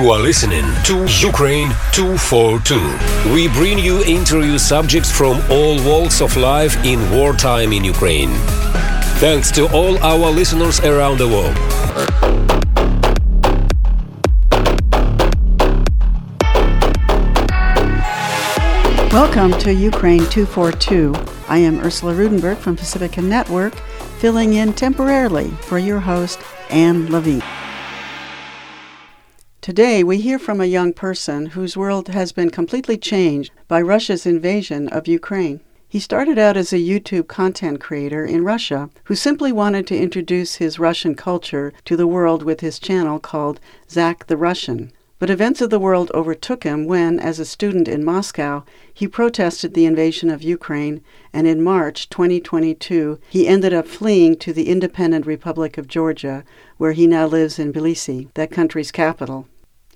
You are listening to Ukraine 242. We bring you interview subjects from all walks of life in wartime in Ukraine. Thanks to all our listeners around the world. Welcome to Ukraine 242. I am Ursula Rudenberg from Pacifica Network, filling in temporarily for your host, Anne Levine. Today, we hear from a young person whose world has been completely changed by Russia's invasion of Ukraine. He started out as a YouTube content creator in Russia who simply wanted to introduce his Russian culture to the world with his channel called Zack the Russian. But events of the world overtook him when, as a student in Moscow, he protested the invasion of Ukraine, and in March 2022, he ended up fleeing to the independent Republic of Georgia, where he now lives in Tbilisi, that country's capital.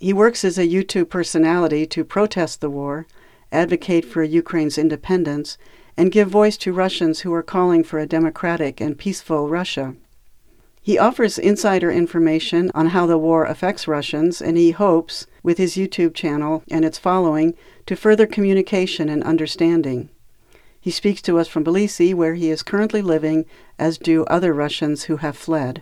He works as a YouTube personality to protest the war, advocate for Ukraine's independence, and give voice to Russians who are calling for a democratic and peaceful Russia. He offers insider information on how the war affects Russians, and he hopes, with his YouTube channel and its following, to further communication and understanding. He speaks to us from Tbilisi, where he is currently living, as do other Russians who have fled.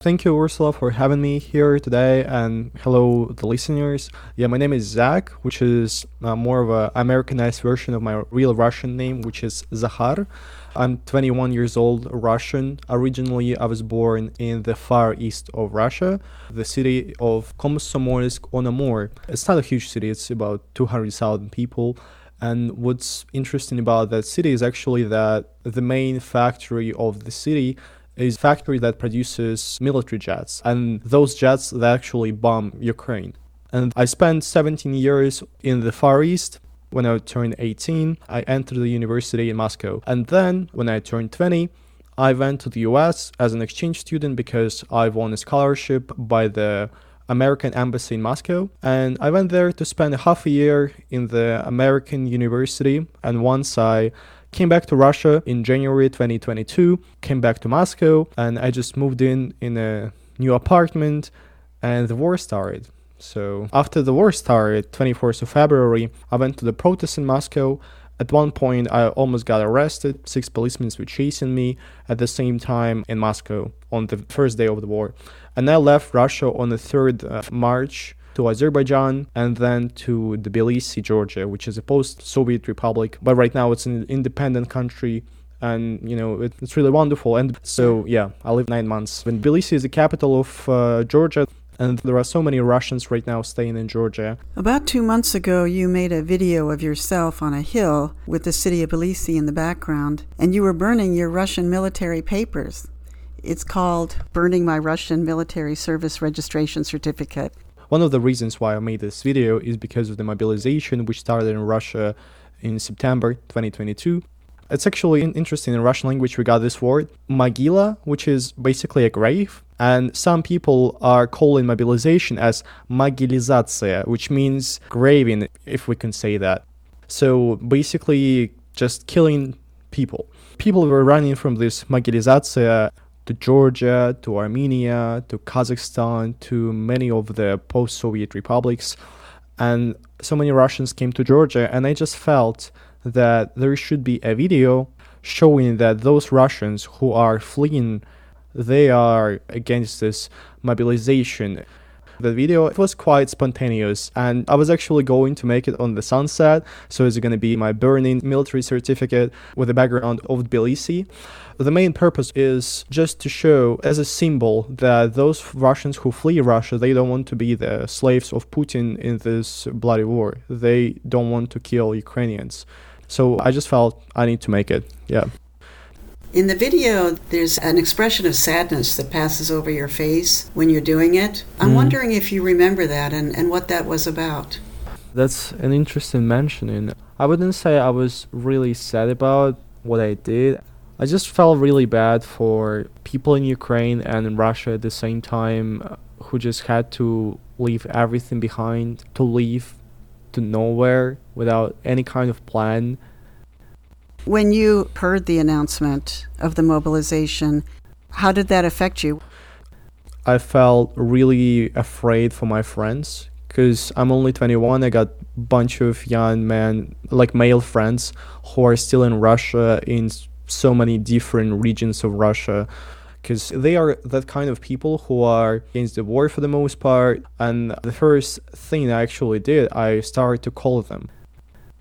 Thank you, Ursula, for having me here today, and hello, the listeners. Yeah, my name is Zack, which is uh, more of an Americanized version of my real Russian name, which is Zahar. I'm 21 years old, Russian. Originally, I was born in the far east of Russia, the city of Komsomolsk on Amur. It's not a huge city, it's about 200,000 people. And what's interesting about that city is actually that the main factory of the city is a factory that produces military jets, and those jets that actually bomb Ukraine. And I spent 17 years in the Far East, when I turned 18, I entered the university in Moscow. And then, when I turned 20, I went to the US as an exchange student because I won a scholarship by the American Embassy in Moscow. And I went there to spend half a year in the American University. And once I came back to Russia in January 2022, came back to Moscow, and I just moved in in a new apartment, and the war started. So after the war started, 24th of February, I went to the protest in Moscow. At one point, I almost got arrested. Six policemen were chasing me at the same time in Moscow on the first day of the war. And I left Russia on the 3rd of March to Azerbaijan and then to Tbilisi, Georgia, which is a post-Soviet republic, but right now it's an independent country and you know it, it's really wonderful and so yeah i lived nine months when tbilisi is the capital of uh, georgia and there are so many Russians right now staying in Georgia. About two months ago, you made a video of yourself on a hill with the city of Tbilisi in the background, and you were burning your Russian military papers. It's called Burning My Russian Military Service Registration Certificate. One of the reasons why I made this video is because of the mobilization which started in Russia in September 2022 it's actually interesting in Russian language we got this word mogila, which is basically a grave, and some people are calling mobilization as mogilizatsiya, which means graving, if we can say that. So basically, just killing people. People were running from this mogilizatsiya to Georgia, to Armenia, to Kazakhstan, to many of the post-Soviet republics, and so many Russians came to Georgia, and I just felt that there should be a video showing that those Russians who are fleeing they are against this mobilization. The video it was quite spontaneous, and I was actually going to make it on the sunset, so it's going to be my burning military certificate with the background of Tbilisi. The main purpose is just to show as a symbol that those Russians who flee Russia, they don't want to be the slaves of Putin in this bloody war. They don't want to kill Ukrainians. So I just felt I need to make it. Yeah. In the video, there's an expression of sadness that passes over your face when you're doing it. I'm mm. wondering if you remember that and, and what that was about. That's an interesting mentioning. I wouldn't say I was really sad about what I did. I just felt really bad for people in Ukraine and in Russia at the same time uh, who just had to leave everything behind to leave to nowhere without any kind of plan. When you heard the announcement of the mobilization, how did that affect you? I felt really afraid for my friends because I'm only 21. I got a bunch of young men, like male friends, who are still in Russia in so many different regions of Russia because they are that kind of people who are against the war for the most part. And the first thing I actually did, I started to call them.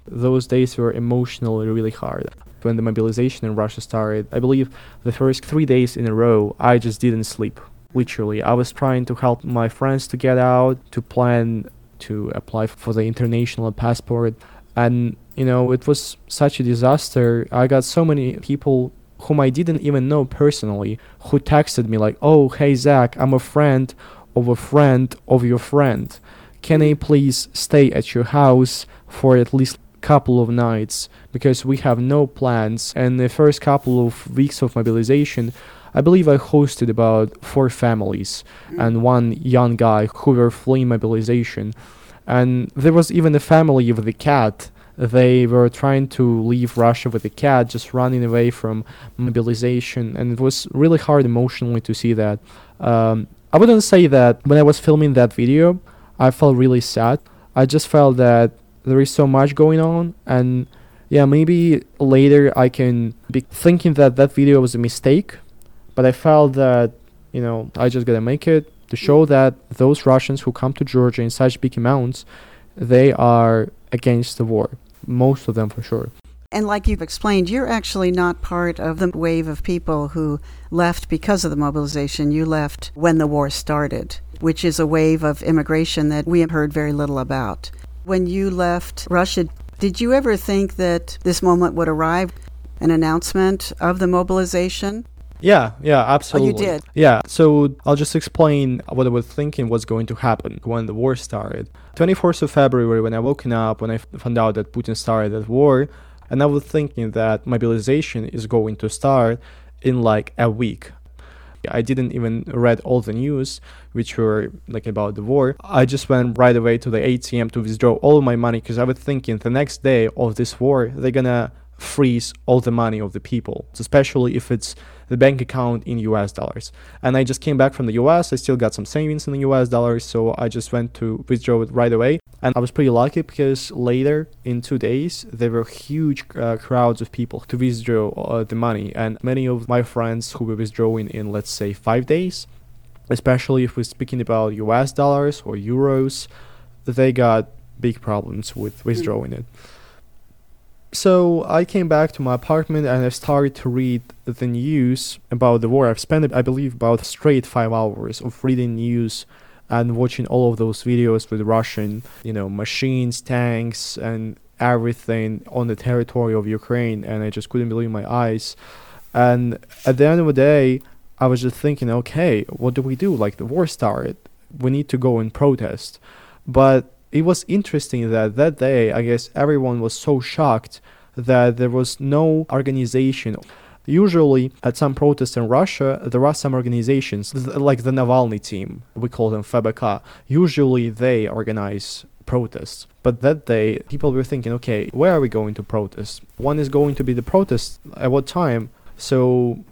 Those days were emotionally really hard. When the mobilization in Russia started, I believe the first three days in a row, I just didn't sleep. Literally, I was trying to help my friends to get out, to plan to apply for the international passport. And, you know, it was such a disaster. I got so many people whom I didn't even know personally who texted me, like, oh, hey, Zack, I'm a friend of a friend of your friend. Can I please stay at your house for at least couple of nights because we have no plans and the first couple of weeks of mobilization I believe I hosted about four families mm. and one young guy who were fleeing mobilization. And there was even a family with a cat. They were trying to leave Russia with a cat, just running away from mobilization. And it was really hard emotionally to see that. Um, I wouldn't say that when I was filming that video, I felt really sad. I just felt that there is so much going on and yeah maybe later i can be thinking that that video was a mistake but I felt that, you know, I just gotta make it to show that those Russians who come to Georgia in such big amounts, they are against the war. Most of them for sure. And like you've explained, you're actually not part of the wave of people who left because of the mobilization. You left when the war started, which is a wave of immigration that we have heard very little about. When you left Russia, did you ever think that this moment would arrive? An announcement of the mobilization? Yeah, yeah, absolutely. Oh, you did? Yeah, so I'll just explain what I was thinking was going to happen when the war started. 24th of February, when I woken up, when I found out that Putin started that war, and I was thinking that mobilization is going to start in like a week. I didn't even read all the news which were like about the war. I just went right away to the ATM to withdraw all my money because I was thinking the next day of this war they're gonna freeze all the money of the people, especially if it's the bank account in US dollars. And I just came back from the US. I still got some savings in the US dollars, so I just went to withdraw it right away. And I was pretty lucky because later in two days, there were huge uh, crowds of people to withdraw uh, the money. And many of my friends who were withdrawing in, let's say, five days, especially if we're speaking about US dollars or euros, they got big problems with withdrawing it. So I came back to my apartment and I started to read the news about the war. I've spent, I believe, about straight five hours of reading news and watching all of those videos with Russian, you know, machines, tanks, and everything on the territory of Ukraine. And I just couldn't believe my eyes. And at the end of the day, I was just thinking, okay, what do we do? Like the war started, we need to go and protest. But it was interesting that that day, I guess everyone was so shocked that there was no organization. Usually, at some protests in Russia, there are some organizations, like the Navalny team, we call them FBK. Usually, they organize protests. But that day, people were thinking, okay, where are we going to protest? One is going to be the protest at what time? So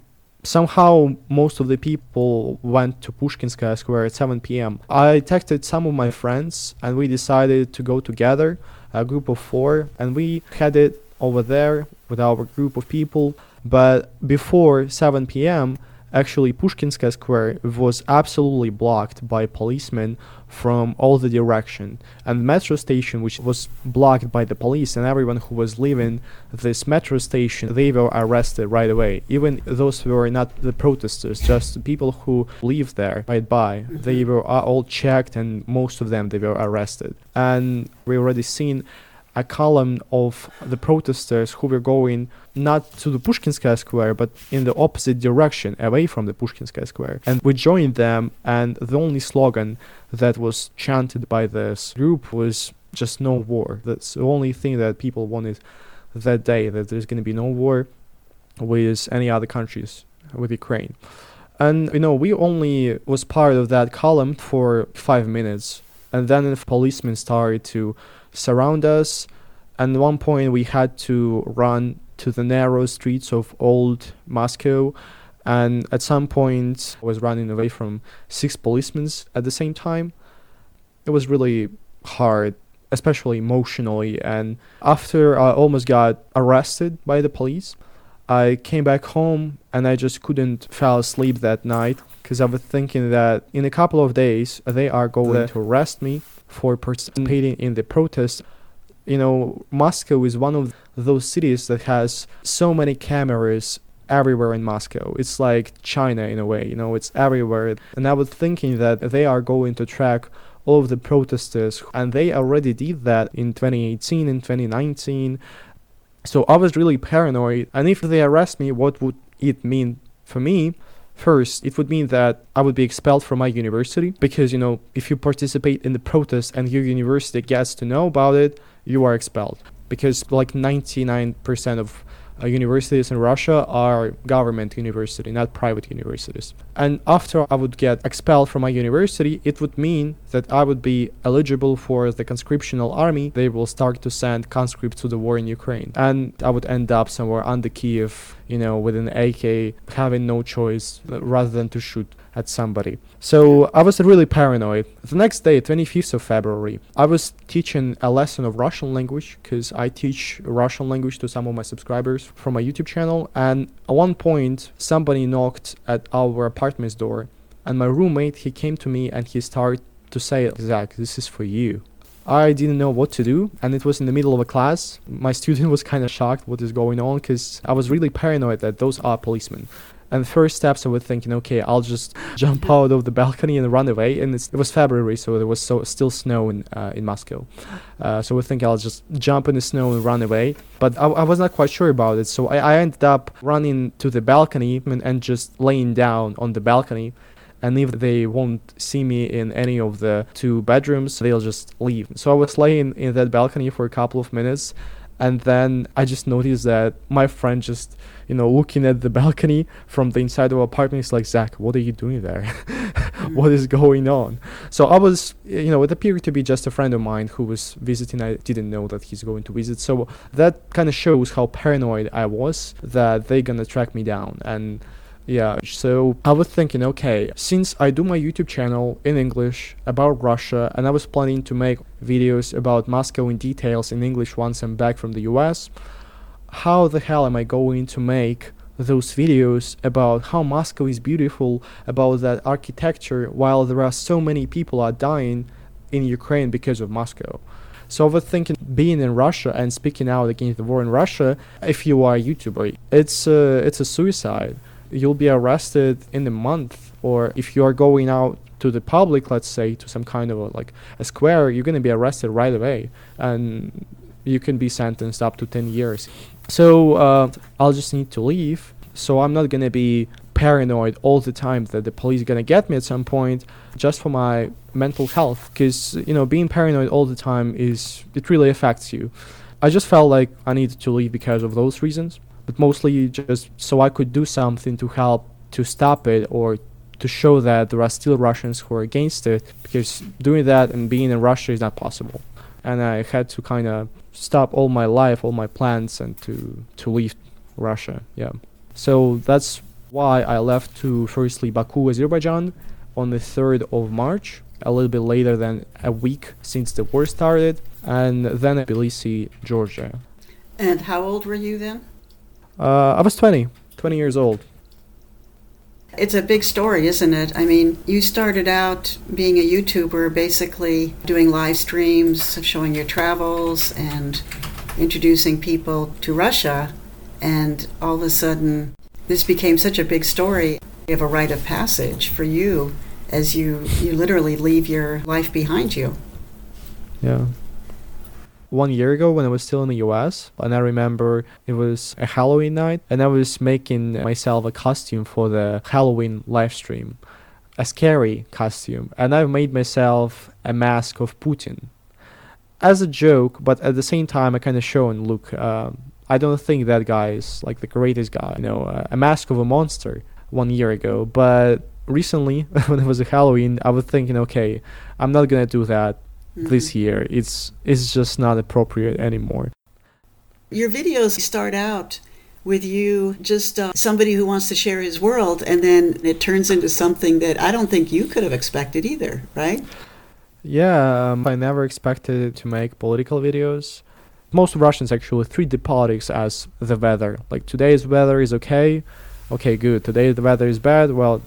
somehow most of the people went to Pushkinskaya Square at 7 p.m. I texted some of my friends and we decided to go together, a group of four, and we headed over there with our group of people. But before 7 p.m., actually Pushkinskaya Square was absolutely blocked by policemen from all the direction. And metro station which was blocked by the police and everyone who was leaving this metro station they were arrested right away. Even those who were not the protesters just people who lived there right by they were all checked and most of them they were arrested. And we already seen a column of the protesters who were going not to the Pushkinskaya Square, but in the opposite direction, away from the Pushkinskaya Square. And we joined them, and the only slogan that was chanted by this group was just no war. That's the only thing that people wanted that day, that there's going to be no war with any other countries, with Ukraine. And, you know, we only was part of that column for five minutes. And then the policemen started to surround us. And at one point, we had to run to the narrow streets of old Moscow. And at some point, I was running away from six policemen at the same time. It was really hard, especially emotionally. And after I almost got arrested by the police, I came back home and I just couldn't fall asleep that night because I was thinking that in a couple of days they are going to arrest me for participating in the protest. You know, Moscow is one of those cities that has so many cameras everywhere in Moscow. It's like China in a way, you know, it's everywhere. And I was thinking that they are going to track all of the protesters, and they already did that in 2018 and 2019. So I was really paranoid. And if they arrest me, what would it mean for me? First, it would mean that I would be expelled from my university because, you know, if you participate in the protest and your university gets to know about it, you are expelled. Because like 99% of uh, universities in Russia are government university, not private universities. And after I would get expelled from my university, it would mean that I would be eligible for the conscriptional army. They will start to send conscripts to the war in Ukraine, and I would end up somewhere under Kiev, you know, with an AK, having no choice uh, rather than to shoot at somebody. So I was really paranoid. The next day, 25th of February, I was teaching a lesson of Russian language because I teach Russian language to some of my subscribers from my YouTube channel. And at one point, somebody knocked at our apartment's door, and my roommate he came to me and he started to say, "Zack, this is for you." I didn't know what to do, and it was in the middle of a class. My student was kind of shocked what is going on because I was really paranoid that those are policemen. And the first steps, I was thinking, okay, I'll just jump out of the balcony and run away. And it was February, so there was so still snow in uh, in Moscow. Uh, so I think I'll just jump in the snow and run away. But I, I was not quite sure about it, so I, I ended up running to the balcony and, and just laying down on the balcony and if they won't see me in any of the two bedrooms, they'll just leave. So I was laying in that balcony for a couple of minutes, and then I just noticed that my friend just you know, looking at the balcony from the inside of the apartment. It's like, Zack, what are you doing there? what is going on? So I was, you know, it appeared to be just a friend of mine who was visiting. I didn't know that he's going to visit. So that kind of shows how paranoid I was that they're going to track me down. And yeah, so I was thinking, okay, since I do my YouTube channel in English about Russia, and I was planning to make videos about Moscow in details in English once I'm back from the US, how the hell am I going to make those videos about how Moscow is beautiful, about that architecture, while there are so many people are dying in Ukraine because of Moscow. So I was thinking, being in Russia and speaking out against the war in Russia, if you are a YouTuber, it's a, it's a suicide. You'll be arrested in a month, or if you are going out to the public, let's say, to some kind of a, like a square, you're gonna be arrested right away, and you can be sentenced up to 10 years. So uh, I'll just need to leave. So I'm not gonna be paranoid all the time that the police are gonna get me at some point, just for my mental health. Because you know, being paranoid all the time is it really affects you. I just felt like I needed to leave because of those reasons, but mostly just so I could do something to help to stop it or to show that there are still Russians who are against it. Because doing that and being in Russia is not possible, and I had to kind of stop all my life, all my plans, and to to leave Russia. Yeah. So that's why I left to firstly Baku, Azerbaijan, on the third of March, a little bit later than a week since the war started, and then Tbilisi, Georgia. And how old were you then? Uh, I was 20, 20 years old. It's a big story, isn't it? I mean, you started out being a YouTuber, basically doing live streams, showing your travels, and introducing people to Russia. And all of a sudden, this became such a big story. You have a rite of passage for you as you, you literally leave your life behind you. Yeah one year ago when I was still in the US. And I remember it was a Halloween night, and I was making myself a costume for the Halloween live stream, a scary costume. And I made myself a mask of Putin as a joke, but at the same time, I kind of show and look. Uh, I don't think that guy is like the greatest guy. You know, uh, a mask of a monster one year ago, but recently when it was a Halloween, I was thinking, okay, I'm not gonna do that mm-hmm. this year. It's it's just not appropriate anymore. Your videos start out with you just uh, somebody who wants to share his world, and then it turns into something that I don't think you could have expected either, right? Yeah, um, I never expected to make political videos. Most Russians actually treat the politics as the weather. Like today's weather is okay, okay, good. Today the weather is bad, well,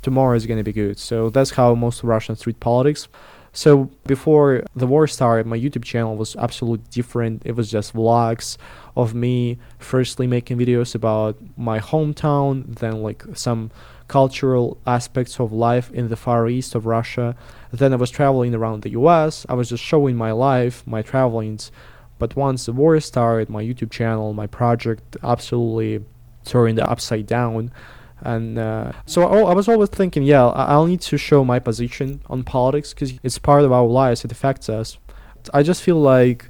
tomorrow is gonna be good. So that's how most Russians treat politics. So before the war started, my YouTube channel was absolutely different. It was just vlogs of me firstly making videos about my hometown, then like some cultural aspects of life in the far east of Russia. Then I was traveling around the US. I was just showing my life, my travelings. But once the war started, my YouTube channel, my project absolutely turned upside down and uh, so I, I, was always thinking yeah i'll need to show my position on politics because it's part of our lives it affects us. I just feel like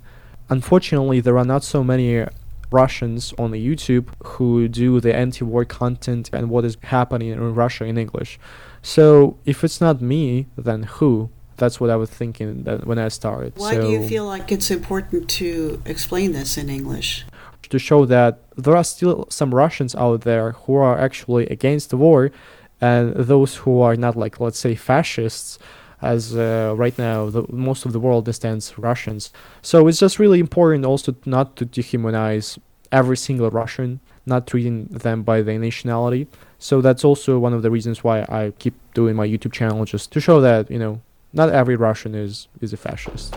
unfortunately there are not so many russians on the youtube who do the anti-war content and what is happening in russia in english. So if it's not me then who? That's what i was thinking when i started. Why so do you feel like it's important to explain this in english to show that there are still some Russians out there who are actually against the war, and those who are not like let's say fascists, as uh, right now the, most of the world understands Russians. So it's just really important also not to dehumanize every single Russian, not treating them by their nationality. So that's also one of the reasons why I keep doing my YouTube channel, just to show that you know not every Russian is is a fascist.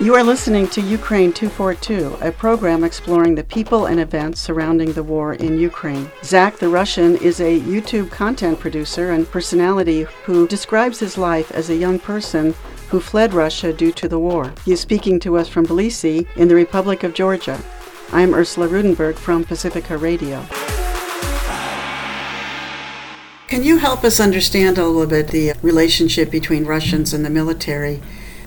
You are listening to Ukraine 242, a program exploring the people and events surrounding the war in Ukraine. Zack the Russian is a YouTube content producer and personality who describes his life as a young person who fled Russia due to the war. He is speaking to us from Tbilisi in the Republic of Georgia. I'm Ursula Rudenberg from Pacifica Radio. Can you help us understand a little bit the relationship between Russians and the military?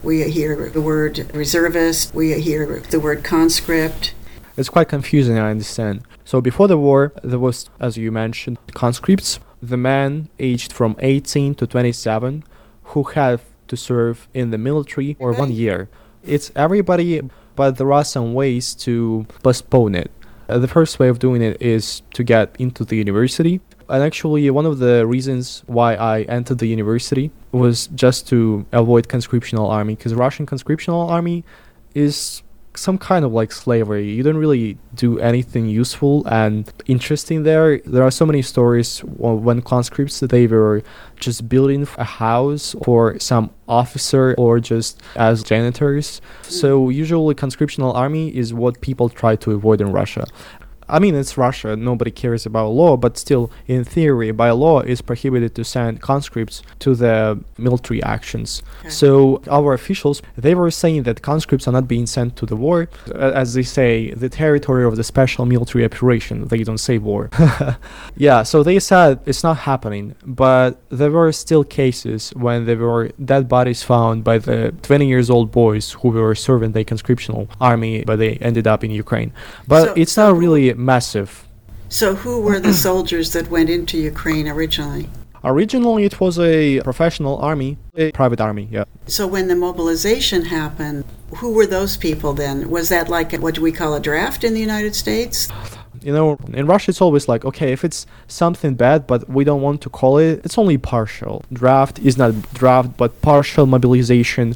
We hear the word reservist, we hear the word conscript. It's quite confusing, I understand. So before the war, there was, as you mentioned, conscripts, the men aged from 18 to 27 who have to serve in the military for one year. It's everybody, but there are some ways to postpone it. Uh, the first way of doing it is to get into the university. And actually, one of the reasons why I entered the university was just to avoid conscriptional army, because Russian conscriptional army is some kind of like slavery. You don't really do anything useful and interesting there. There are so many stories when conscripts they were just building a house for some officer or just as janitors. So usually conscriptional army is what people try to avoid in Russia. I mean, it's Russia, nobody cares about law, but still, in theory, by law, it's prohibited to send conscripts to the military actions. Okay. So, our officials, they were saying that conscripts are not being sent to the war, as they say, the territory of the special military operation. They don't say war. yeah, so they said it's not happening, but there were still cases when there were dead bodies found by the 20 years old boys who were serving the conscriptional army, but they ended up in Ukraine. But so, it's not really massive. So, who were the soldiers that went into Ukraine originally? Originally, it was a professional army, a private army, yeah. So, when the mobilization happened, who were those people then? Was that like what do we call a draft in the United States? You know, in Russia, it's always like, okay, if it's something bad, but we don't want to call it, it's only partial. Draft is not draft, but partial mobilization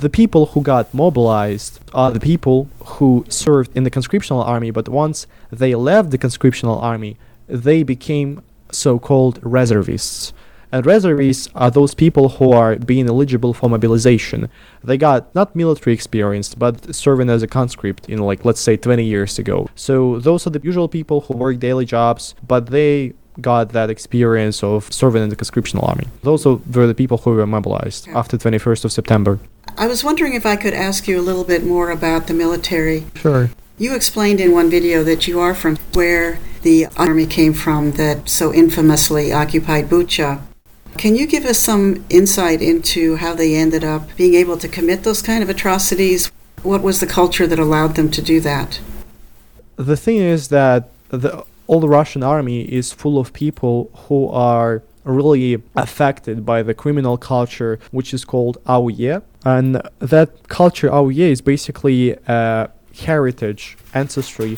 the people who got mobilized are the people who served in the conscriptional army, but once they left the conscriptional army, they became so called reservists. And reservists are those people who are being eligible for mobilization. They got not military experience, but serving as a conscript in, like, let's say 20 years ago. So those are the usual people who work daily jobs, but they got that experience of serving in the conscriptional army. Those were the people who were mobilized after 21st of September. I was wondering if I could ask you a little bit more about the military. Sure. You explained in one video that you are from where the army came from that so infamously occupied Bucha. Can you give us some insight into how they ended up being able to commit those kind of atrocities? What was the culture that allowed them to do that? The thing is that the all the Russian army is full of people who are really affected by the criminal culture, which is called Auye. And that culture, Auye, is basically a heritage, ancestry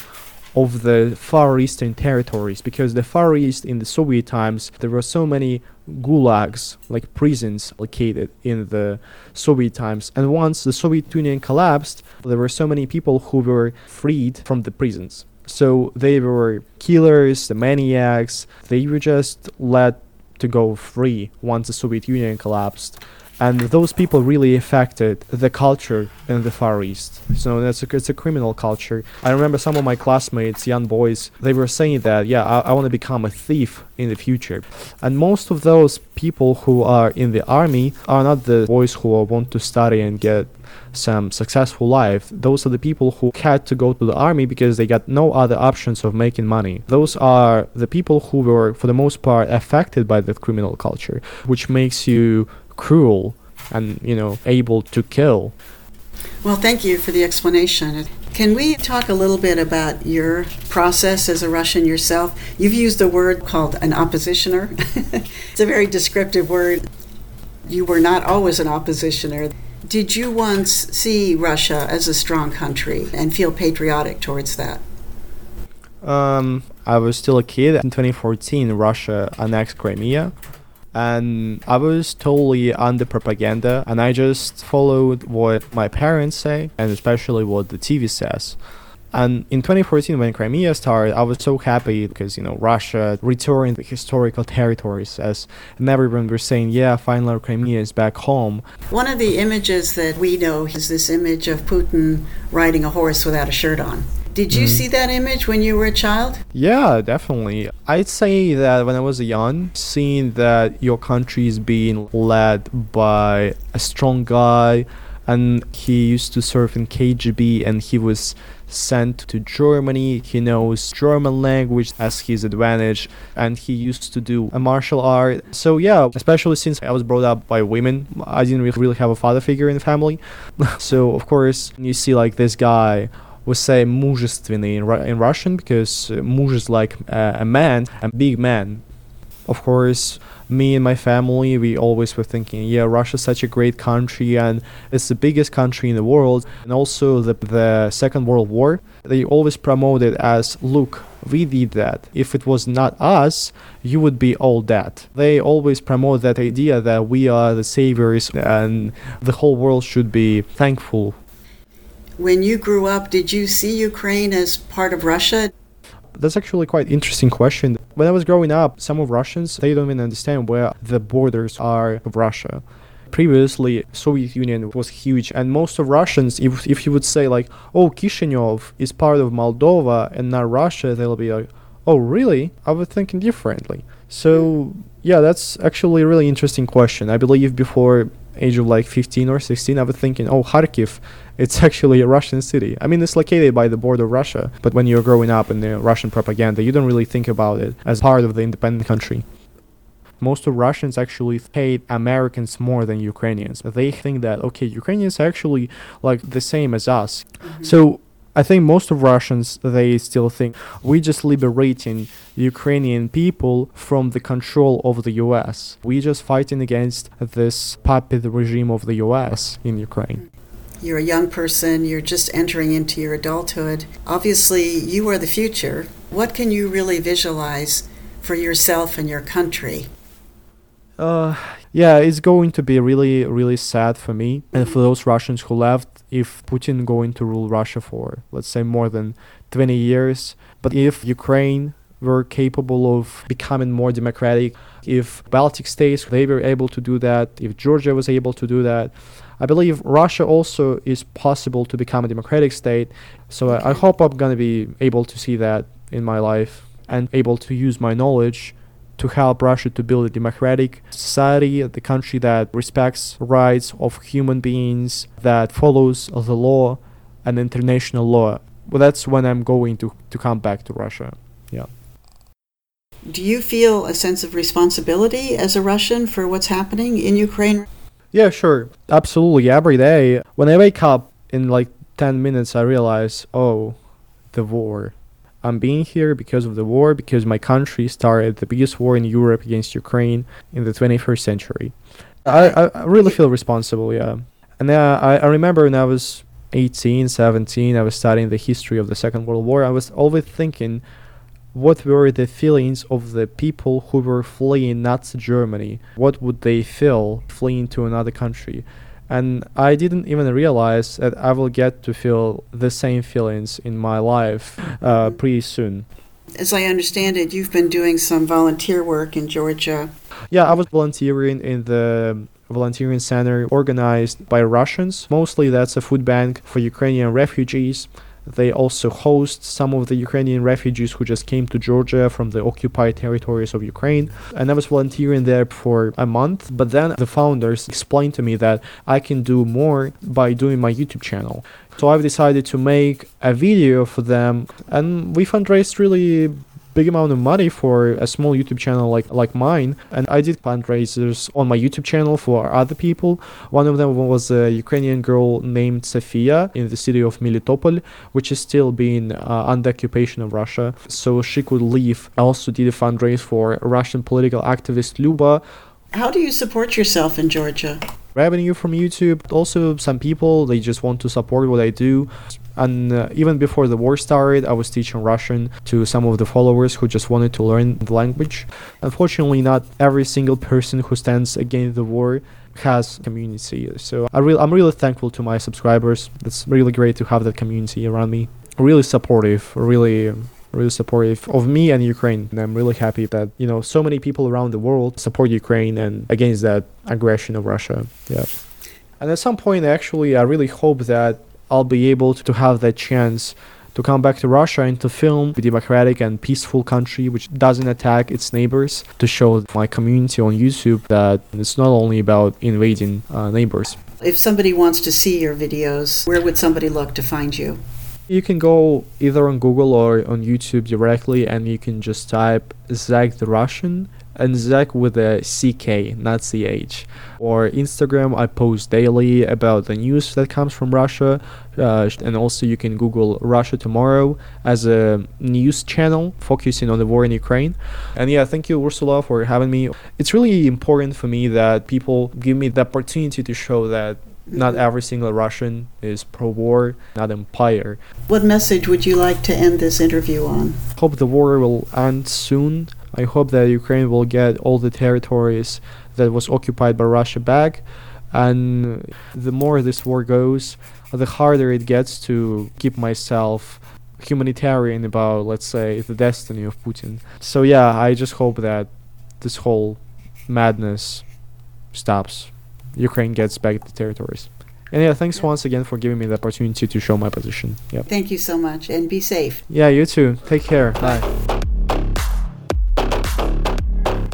of the Far Eastern territories. Because the Far East in the Soviet times there were so many gulags like prisons located in the Soviet times. And once the Soviet Union collapsed there were so many people who were freed from the prisons. So they were killers the maniacs. They were just let to go free once the Soviet Union collapsed and those people really affected the culture in the Far East. So a, it's a criminal culture. I remember some of my classmates, young boys, they were saying that, yeah, I, I want to become a thief in the future. And most of those people who are in the army are not the boys who want to study and get some successful life. Those are the people who had to go to the army because they got no other options of making money. Those are the people who were, for the most part, affected by the criminal culture, which makes you cruel and you know able to kill. Well thank you for the explanation. Can we talk a little bit about your process as a russian yourself? You've used a word called an oppositioner. It's a very descriptive word. You were not always an oppositioner did you once see russia as a strong country and feel patriotic towards that um, I was still a kid in 2014. Russia annexed Crimea, and I was totally under propaganda and I just followed what my parents say and especially what the TV says. And in 2014, when Crimea started, I was so happy because, you know, Russia returned the historical territories as and everyone was saying, yeah, finally Crimea is back home. One of the images that we know is this image of Putin riding a horse without a shirt on. Did you mm. see that image when you were a child? Yeah, definitely. I'd say that when I was young, seeing that your country is being led by a strong guy, and he used to serve in KGB and he was sent to Germany. He knows German language as his advantage and he used to do a martial art. So yeah, especially since I was brought up by women, I didn't really have a father figure in the family. so of course, you see like this guy we say мужественный in, in Russian because uh, muж is like uh, a man, a big man. Of course, me and my family, we always were thinking, yeah, Russia's such a great country and it's the biggest country in the world. And also the, the Second World War, they always promoted as, look, we did that. If it was not us, you would be all dead. They always promote that idea that we are the saviors and the whole world should be thankful when you grew up, did you see Ukraine as part of Russia? That's actually quite interesting question. When I was growing up, some of Russians they don't even understand where the borders are of Russia. Previously, Soviet Union was huge, and most of Russians, if if you would say like, "Oh, Kishinev is part of Moldova and not Russia," they'll be like, "Oh, really?" I was thinking differently. So yeah, that's actually a really interesting question. I believe before age of like 15 or 16, I was thinking, oh, Kharkiv, it's actually a Russian city. I mean, it's located by the border of Russia, but when you're growing up in the Russian propaganda, you don't really think about it as part of the independent country. Most of Russians actually hate Americans more than Ukrainians. They think that, okay, Ukrainians are actually like the same as us. Mm-hmm. So I think most of Russians they still think we just liberating Ukrainian people from the control of the US. We just fighting against this puppet regime of the US in Ukraine. You're a young person, you're just entering into your adulthood. Obviously, you are the future. What can you really visualize for yourself and your country? Uh, yeah, it's going to be really, really sad for me and for those Russians who left if Putin going to rule Russia for, let's say, more than 20 years. But if Ukraine were capable of becoming more democratic, if Baltic states they were able to do that, if Georgia was able to do that, I believe Russia also is possible to become a democratic state. So I, I hope I'm gonna be able to see that in my life and able to use my knowledge to help Russia to build a democratic society, the country that respects rights of human beings, that follows the law and international law. Well, that's when I'm going to, to come back to Russia. Yeah. Do you feel a sense of responsibility as a Russian for what's happening in Ukraine? Yeah, sure. Absolutely. Every day, when I wake up in like 10 minutes, I realize, oh, the war I'm being here because of the war, because my country started the biggest war in Europe against Ukraine in the 21st century. I, I, really feel responsible, yeah. And uh, I, I remember when I was 18, 17, I was studying the history of the Second World War. I was always thinking, what were the feelings of the people who were fleeing Nazi Germany? What would they feel fleeing to another country? And I didn't even realize that I will get to feel the same feelings in my life uh, pretty soon. As I understand it, you've been doing some volunteer work in Georgia. Yeah, I was volunteering in the volunteering center organized by Russians. Mostly that's a food bank for Ukrainian refugees. They also host some of the Ukrainian refugees who just came to Georgia from the occupied territories of Ukraine. And I was volunteering there for a month. But then the founders explained to me that I can do more by doing my YouTube channel. So I've decided to make a video for them. And we fundraised really big amount of money for a small YouTube channel like like mine. And I did fundraisers on my YouTube channel for other people. One of them was a Ukrainian girl named Sofia in the city of Melitopol, which is still being uh, under occupation of Russia. So she could leave. I also did a fundraise for Russian political activist Luba. How do you support yourself in Georgia? Revenue from YouTube. Also, some people they just want to support what I do. And uh, even before the war started, I was teaching Russian to some of the followers who just wanted to learn the language. Unfortunately, not every single person who stands against the war has community. So I re- I'm really thankful to my subscribers. It's really great to have that community around me. Really supportive, really really supportive of me and Ukraine. And I'm really happy that, you know, so many people around the world support Ukraine and against that aggression of Russia. Yeah. And at some point, actually, I really hope that I'll be able to have that chance to come back to Russia and to film a democratic and peaceful country which doesn't attack its neighbors to show my community on YouTube that it's not only about invading uh, neighbors. If somebody wants to see your videos, where would somebody look to find you? You can go either on Google or on YouTube directly and you can just type Zack the Russian and Zack with a CK, not CH. Or Instagram, I post daily about the news that comes from Russia. Uh, and also, you can Google Russia Tomorrow as a news channel focusing on the war in Ukraine. And yeah, thank you, Ursula, for having me. It's really important for me that people give me the opportunity to show that not every single Russian is pro war, not empire. What message would you like to end this interview on? Hope the war will end soon I hope that Ukraine will get all the territories that was occupied by Russia back. And the more this war goes, the harder it gets to keep myself humanitarian about, let's say, the destiny of Putin. So, yeah, I just hope that this whole madness stops. Ukraine gets back the territories. And yeah, thanks once again for giving me the opportunity to show my position. Yeah. Thank you so much, and be safe. Yeah, you too. Take care. Bye.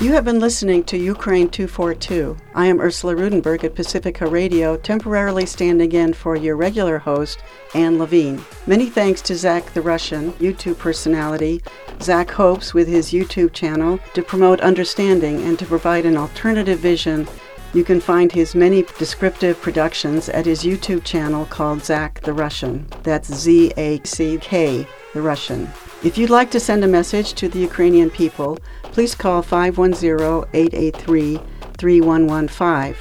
You have been listening to Ukraine 242. I am Ursula Rudenberg at Pacifica Radio, temporarily standing in for your regular host, Anne Levine. Many thanks to Zack the Russian, YouTube personality. Zack hopes with his YouTube channel to promote understanding and to provide an alternative vision. You can find his many descriptive productions at his YouTube channel called Zack the Russian. That's Z A C K the Russian. If you'd like to send a message to the Ukrainian people, please call 510 883 3115.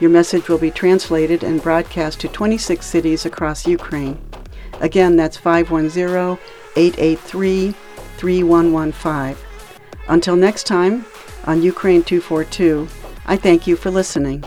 Your message will be translated and broadcast to 26 cities across Ukraine. Again, that's 510 883 3115. Until next time, on Ukraine 242, I thank you for listening.